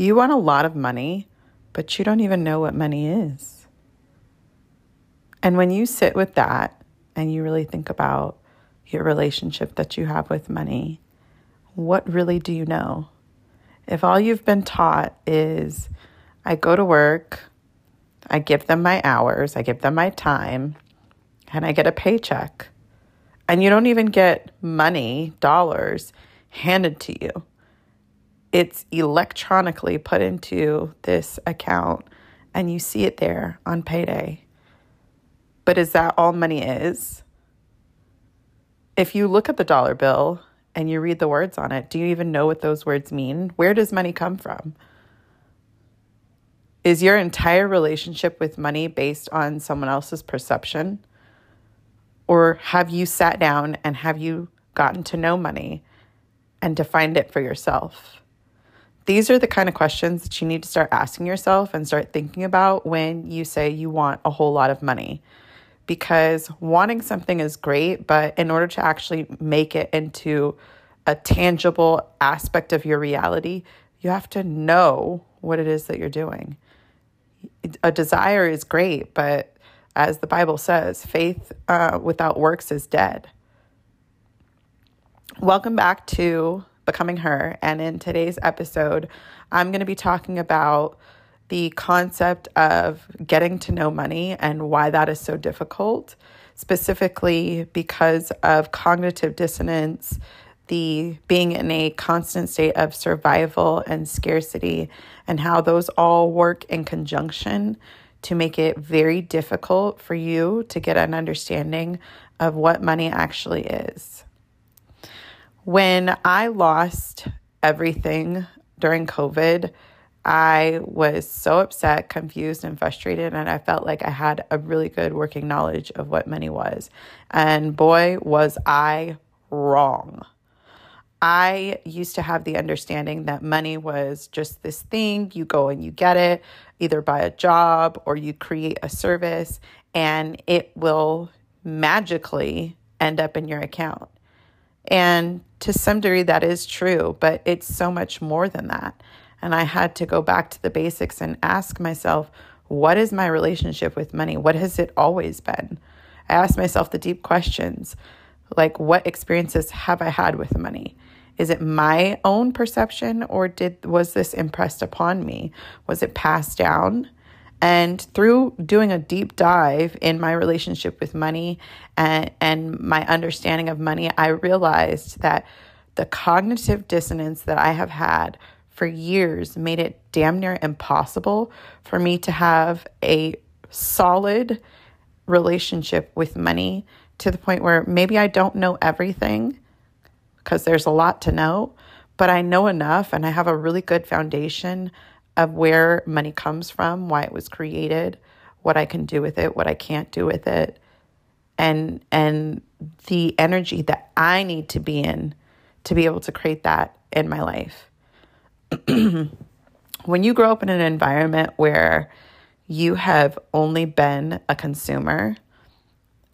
You want a lot of money, but you don't even know what money is. And when you sit with that and you really think about your relationship that you have with money, what really do you know? If all you've been taught is I go to work, I give them my hours, I give them my time, and I get a paycheck, and you don't even get money, dollars, handed to you. It's electronically put into this account, and you see it there on payday. But is that all money is? If you look at the dollar bill and you read the words on it, do you even know what those words mean? Where does money come from? Is your entire relationship with money based on someone else's perception? Or have you sat down and have you gotten to know money and defined it for yourself? These are the kind of questions that you need to start asking yourself and start thinking about when you say you want a whole lot of money. Because wanting something is great, but in order to actually make it into a tangible aspect of your reality, you have to know what it is that you're doing a desire is great, but as the Bible says, faith uh, without works is dead. Welcome back to Becoming Her. And in today's episode, I'm going to be talking about the concept of getting to know money and why that is so difficult, specifically because of cognitive dissonance the being in a constant state of survival and scarcity, and how those all work in conjunction to make it very difficult for you to get an understanding of what money actually is. When I lost everything during COVID, I was so upset, confused, and frustrated, and I felt like I had a really good working knowledge of what money was. And boy, was I wrong. I used to have the understanding that money was just this thing, you go and you get it, either by a job or you create a service, and it will magically end up in your account. And to some degree, that is true, but it's so much more than that. And I had to go back to the basics and ask myself, what is my relationship with money? What has it always been? I asked myself the deep questions like, what experiences have I had with money? Is it my own perception or did was this impressed upon me? Was it passed down? And through doing a deep dive in my relationship with money and, and my understanding of money, I realized that the cognitive dissonance that I have had for years made it damn near impossible for me to have a solid relationship with money to the point where maybe I don't know everything, because there's a lot to know, but I know enough and I have a really good foundation of where money comes from, why it was created, what I can do with it, what I can't do with it, and and the energy that I need to be in to be able to create that in my life. when you grow up in an environment where you have only been a consumer,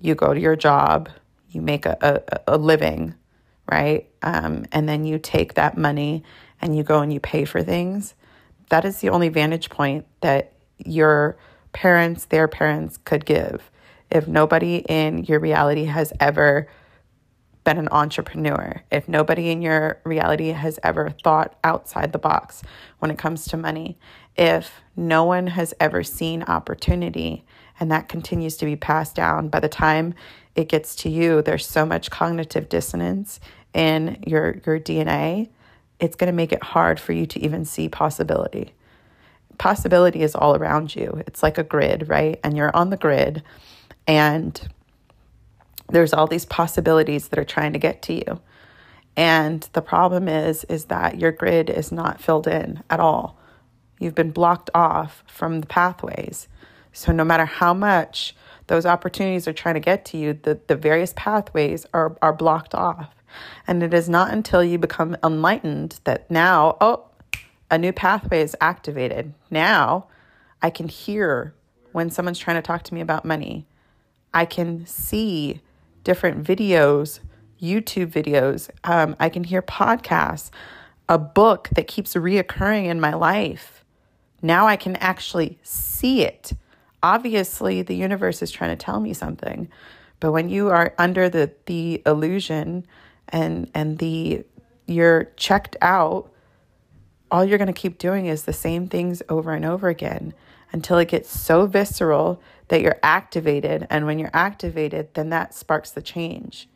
you go to your job, you make a, a, a living, right? Um, and then you take that money and you go and you pay for things. That is the only vantage point that your parents, their parents could give. If nobody in your reality has ever been an entrepreneur, if nobody in your reality has ever thought outside the box when it comes to money, if no one has ever seen opportunity and that continues to be passed down by the time it gets to you, there's so much cognitive dissonance in your, your DNA, it's going to make it hard for you to even see possibility. Possibility is all around you. It's like a grid, right? And you're on the grid, and there's all these possibilities that are trying to get to you. And the problem is is that your grid is not filled in at all. You've been blocked off from the pathways. So no matter how much those opportunities are trying to get to you, the, the various pathways are, are blocked off. And it is not until you become enlightened that now, oh, a new pathway is activated. Now I can hear when someone's trying to talk to me about money. I can see different videos, YouTube videos. Um, I can hear podcasts. a book that keeps reoccurring in my life. Now I can actually see it. Obviously, the universe is trying to tell me something. But when you are under the, the illusion and and the you're checked out, all you're going to keep doing is the same things over and over again until it gets so visceral that you're activated. And when you're activated, then that sparks the change,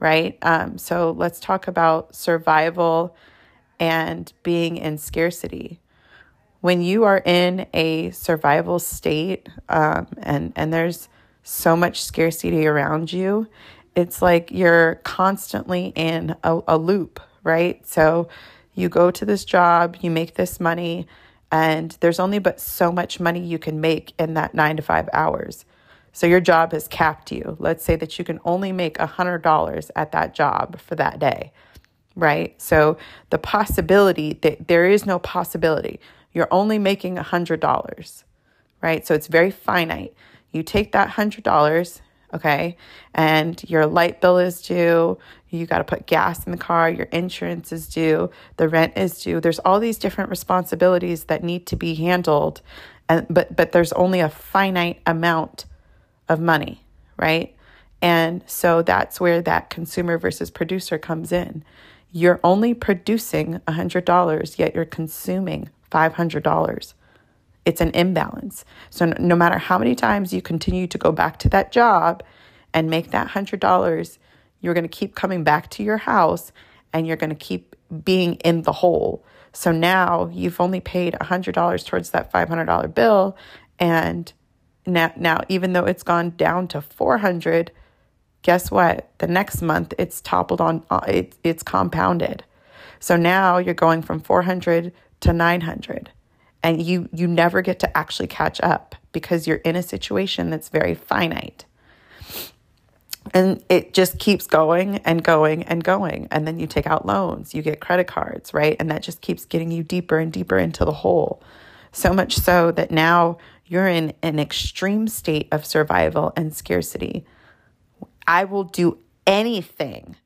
right? Um, so let's talk about survival and being in scarcity. When you are in a survival state um, and, and there's so much scarcity around you, it's like you're constantly in a, a loop, right? So you go to this job, you make this money, and there's only but so much money you can make in that nine to five hours. So your job has capped you. Let's say that you can only make $100 at that job for that day, right? So the possibility that there is no possibility. You're only making $100, right? So it's very finite. You take that $100 okay? And your light bill is due, you got to put gas in the car, your insurance is due, the rent is due. There's all these different responsibilities that need to be handled, and but but there's only a finite amount of money, right? And so that's where that consumer versus producer comes in. You're only producing $100, yet you're consuming $500 it's an imbalance. So no matter how many times you continue to go back to that job and make that $100, you're going to keep coming back to your house and you're going to keep being in the hole. So now you've only paid $100 towards that $500 bill and now now even though it's gone down to 400, guess what? The next month it's toppled on uh, it, it's compounded. So now you're going from 400 to 900 and you you never get to actually catch up because you're in a situation that's very finite. And it just keeps going and going and going. And then you take out loans you get credit cards right? And that just keeps getting you deeper and deeper into the hole. So much so that now you're in an extreme state of survival and scarcity. I will do anything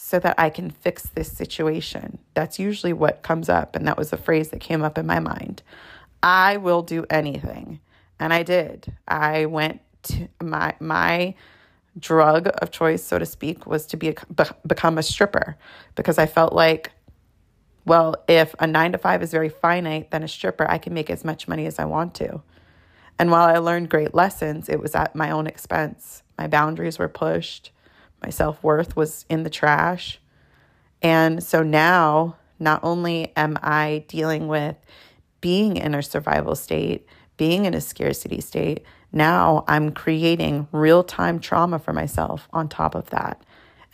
so that I can fix this situation. That's usually what comes up. And that was the phrase that came up in my mind. I will do anything. And I did. I went to my, my, drug of choice, so to speak, was to be a, be, become a stripper because I felt like, well, if a nine to five is very finite, then a stripper, I can make as much money as I want to. And while I learned great lessons, it was at my own expense. My boundaries were pushed. My self worth was in the trash. And so now, not only am I dealing with being in a survival state, being in a scarcity state, now I'm creating real time trauma for myself on top of that.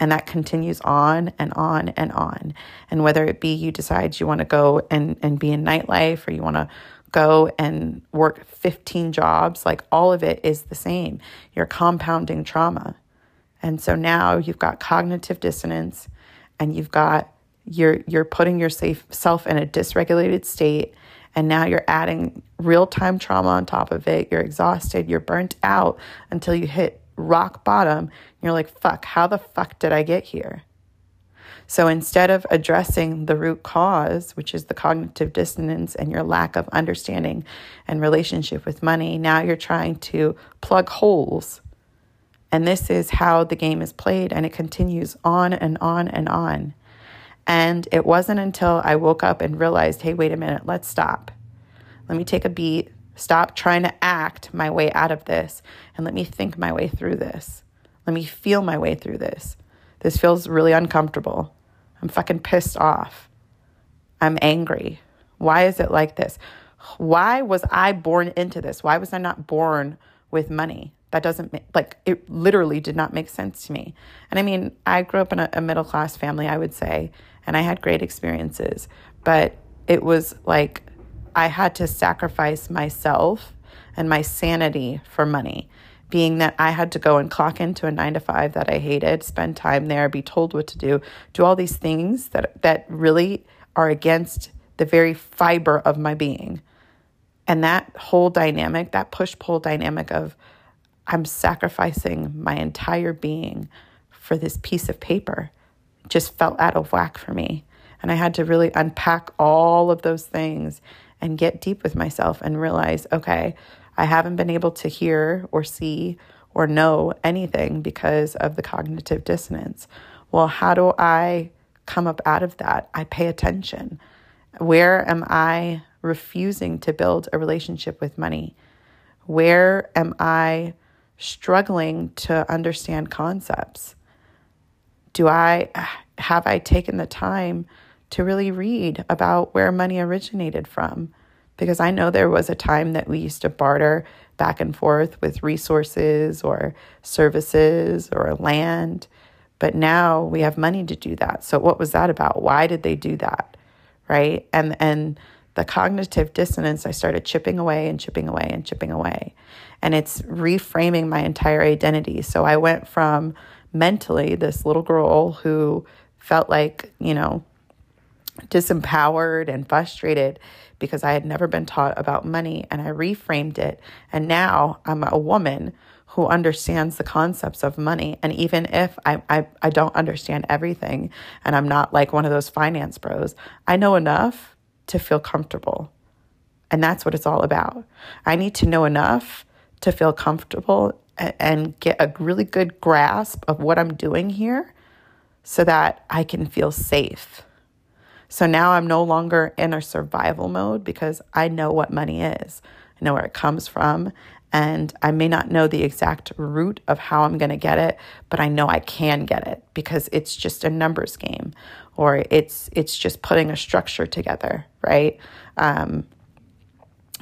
And that continues on and on and on. And whether it be you decide you want to go and, and be in nightlife or you want to go and work 15 jobs, like all of it is the same. You're compounding trauma. And so now you've got cognitive dissonance and you've got you're you're putting yourself in a dysregulated state and now you're adding real-time trauma on top of it. You're exhausted, you're burnt out until you hit rock bottom. You're like, "Fuck, how the fuck did I get here?" So instead of addressing the root cause, which is the cognitive dissonance and your lack of understanding and relationship with money, now you're trying to plug holes and this is how the game is played, and it continues on and on and on. And it wasn't until I woke up and realized, hey, wait a minute, let's stop. Let me take a beat, stop trying to act my way out of this, and let me think my way through this. Let me feel my way through this. This feels really uncomfortable. I'm fucking pissed off. I'm angry. Why is it like this? Why was I born into this? Why was I not born with money? That doesn't make, like, it literally did not make sense to me. And I mean, I grew up in a, a middle class family, I would say, and I had great experiences, but it was like I had to sacrifice myself and my sanity for money being that I had to go and clock into a nine to five that I hated, spend time there, be told what to do, do all these things that that really are against the very fiber of my being. And that whole dynamic, that push pull dynamic of I'm sacrificing my entire being for this piece of paper just felt out of whack for me. And I had to really unpack all of those things and get deep with myself and realize okay, I haven't been able to hear or see or know anything because of the cognitive dissonance. Well, how do I come up out of that? I pay attention. Where am I refusing to build a relationship with money? Where am I struggling to understand concepts? Do I have I taken the time to really read about where money originated from? Because I know there was a time that we used to barter back and forth with resources or services or land, but now we have money to do that. So what was that about? Why did they do that? Right? And and the cognitive dissonance, I started chipping away and chipping away and chipping away. And it's reframing my entire identity. So I went from mentally this little girl who felt like, you know, disempowered and frustrated because I had never been taught about money and I reframed it. And now I'm a woman who understands the concepts of money. And even if I, I, I don't understand everything and I'm not like one of those finance bros, I know enough to feel comfortable. And that's what it's all about. I need to know enough to feel comfortable and get a really good grasp of what I'm doing here so that I can feel safe. So now I'm no longer in a survival mode because I know what money is. I know where it comes from. And I may not know the exact route of how I'm going to get it, but I know I can get it because it's just a numbers game or it's it's just putting a structure together, right? Um,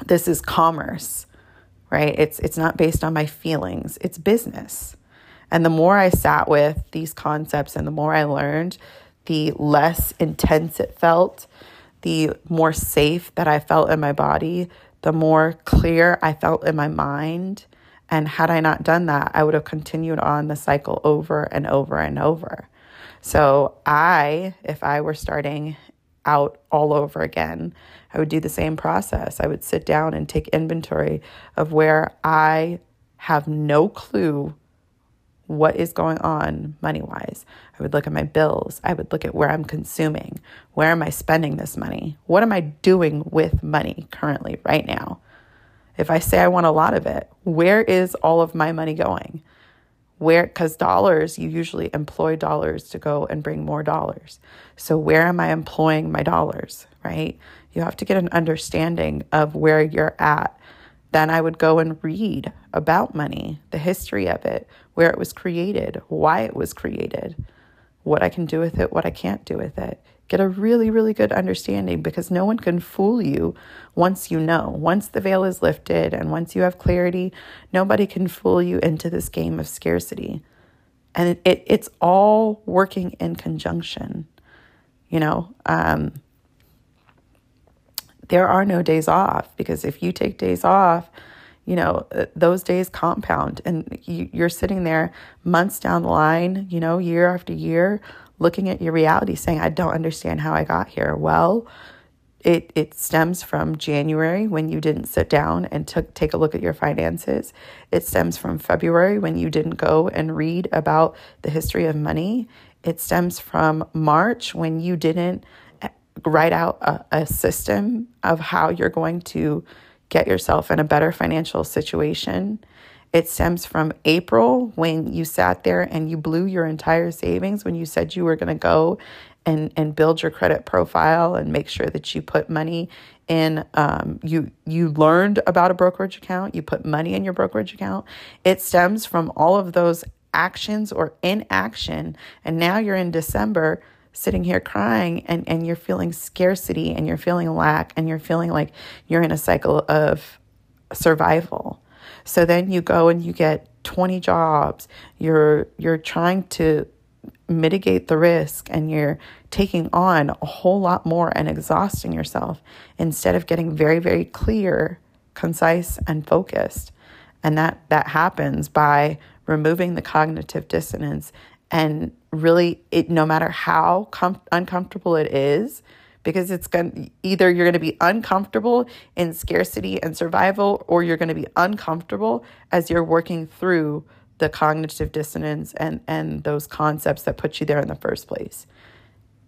this is commerce, right? It's it's not based on my feelings. It's business. And the more I sat with these concepts and the more I learned, the less intense it felt, the more safe that I felt in my body, the more clear I felt in my mind. And had I not done that, I would have continued on the cycle over and over and over. So, I, if I were starting out all over again, I would do the same process. I would sit down and take inventory of where I have no clue what is going on money wise. I would look at my bills. I would look at where I'm consuming. Where am I spending this money? What am I doing with money currently, right now? If I say I want a lot of it, where is all of my money going? where because dollars you usually employ dollars to go and bring more dollars so where am i employing my dollars right you have to get an understanding of where you're at then i would go and read about money the history of it where it was created why it was created what i can do with it what i can't do with it Get a really, really good understanding because no one can fool you once you know. Once the veil is lifted and once you have clarity, nobody can fool you into this game of scarcity. And it, it it's all working in conjunction. You know, um, there are no days off because if you take days off, you know, uh, those days compound and you, you're sitting there months down the line, you know, year after year, looking at your reality saying, I don't understand how I got here. Well, it, it stems from January when you didn't sit down and took take a look at your finances. It stems from February when you didn't go and read about the history of money. It stems from March when you didn't write out a, a system of how you're going to get yourself in a better financial situation. It stems from April when you sat there and you blew your entire savings when you said you were going to go and and build your credit profile and make sure that you put money in um, you you learned about a brokerage account you put money in your brokerage account it stems from all of those actions or inaction and now you're in december sitting here crying and and you're feeling scarcity and you're feeling lack and you're feeling like you're in a cycle of survival so then you go and you get 20 jobs. You're you're trying to mitigate the risk and you're taking on a whole lot more and exhausting yourself instead of getting very very clear, concise and focused. And that that happens by removing the cognitive dissonance and really it no matter how com- uncomfortable it is, because it's going either you're going to be uncomfortable in scarcity and survival or you're going to be uncomfortable as you're working through the cognitive dissonance and and those concepts that put you there in the first place.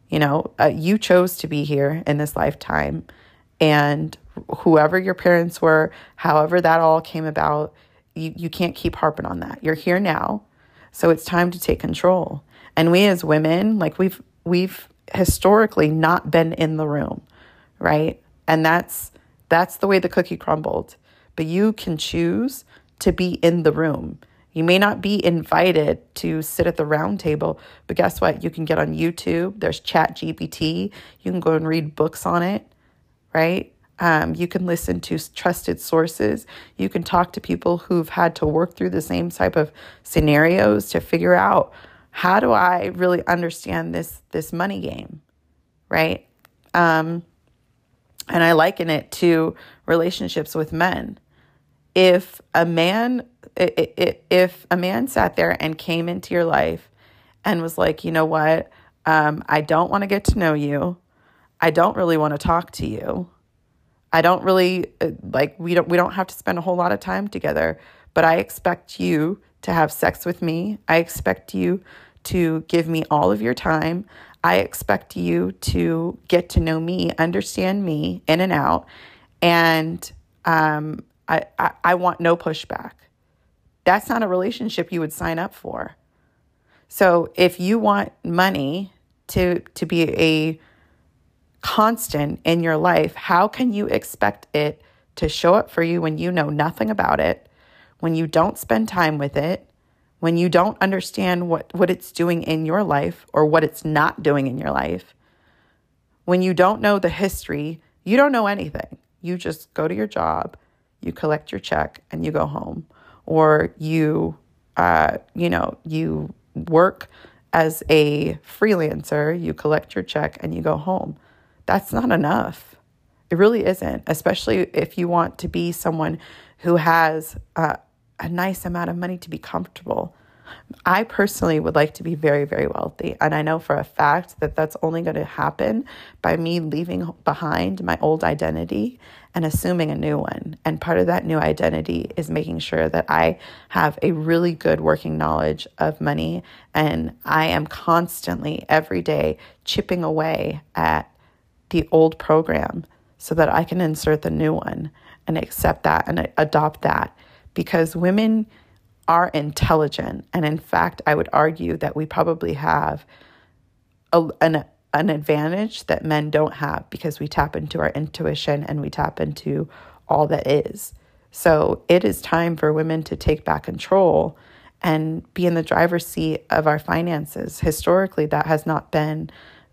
You know, uh, you chose to be here in this lifetime. And whoever your parents were, however that all came about, you, you can't keep harping on that. You're here now. So it's time to take control. And we as women, like we've we've historically not been in the room, right? And that's that's the way the cookie crumbled. But you can choose to be in the room. You may not be invited to sit at the round table, but guess what? You can get on YouTube. There's Chat GPT. You can go and read books on it, right? Um, you can listen to trusted sources. You can talk to people who've had to work through the same type of scenarios to figure out how do I really understand this this money game, right? Um, and I liken it to relationships with men. If a man if a man sat there and came into your life and was like, you know what, um, I don't want to get to know you. I don't really want to talk to you. I don't really uh, like we don't we don't have to spend a whole lot of time together, but I expect you to have sex with me. I expect you to give me all of your time. I expect you to get to know me, understand me in and out, and um, I, I, I want no pushback. That's not a relationship you would sign up for. So if you want money to to be a constant in your life, how can you expect it to show up for you when you know nothing about it, when you don't spend time with it, when you don't understand what, what it's doing in your life or what it's not doing in your life, when you don't know the history, you don't know anything. You just go to your job, you collect your check, and you go home or you, uh, you know, you work as a freelancer, you collect your check and you go home. That's not enough. It really isn't, especially if you want to be someone who has uh, a nice amount of money to be comfortable. I personally would like to be very, very wealthy. And I know for a fact that that's only going to happen by me leaving behind my old identity and assuming a new one. And part of that new identity is making sure that I have a really good working knowledge of money. And I am constantly, every day, chipping away at the old program so that I can insert the new one and accept that and adopt that. Because women are intelligent. And in fact, I would argue that we probably have a, an an advantage that men don't have because we tap into our intuition and we tap into all that is. So it is time for women to take back control and be in the driver's seat of our finances. Historically, that has not been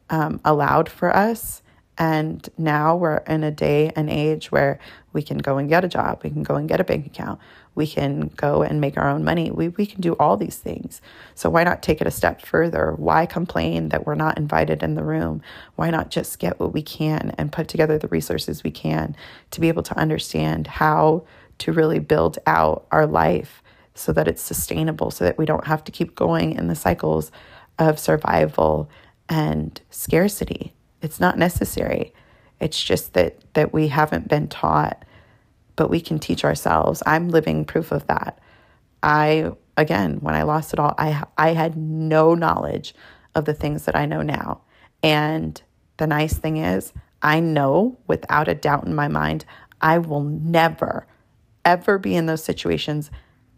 um, allowed for us. And now we're in a day and age where we can go and get a job, we can go and get a bank account, we can go and make our own money. We, we can do all these things. So why not take it a step further? Why complain that we're not invited in the room? Why not just get what we can and put together the resources we can to be able to understand how to really build out our life so that it's sustainable, so that we don't have to keep going in the cycles of survival and scarcity. It's not necessary. It's just that that we haven't been taught but we can teach ourselves. I'm living proof of that. I again, when I lost it all, I I had no knowledge of the things that I know now. And the nice thing is, I know without a doubt in my mind, I will never ever be in those situations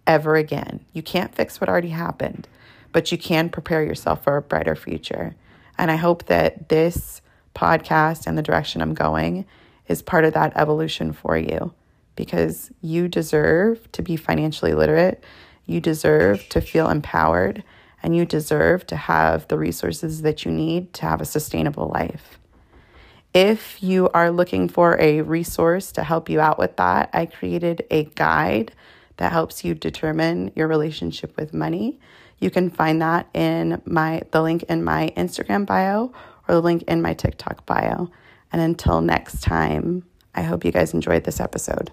ever again. You can't fix what already happened, but you can prepare yourself for a brighter future. And I hope that this podcast and the direction I'm going is part of that evolution for you because you deserve to be financially literate. You deserve to feel empowered and you deserve to have the resources that you need to have a sustainable life. If you are looking for a resource to help you out with that, I created a guide that helps you determine your relationship with money. You can find that in my the link in my Instagram bio or the link in my TikTok bio. And until next time, I hope you guys enjoyed this episode.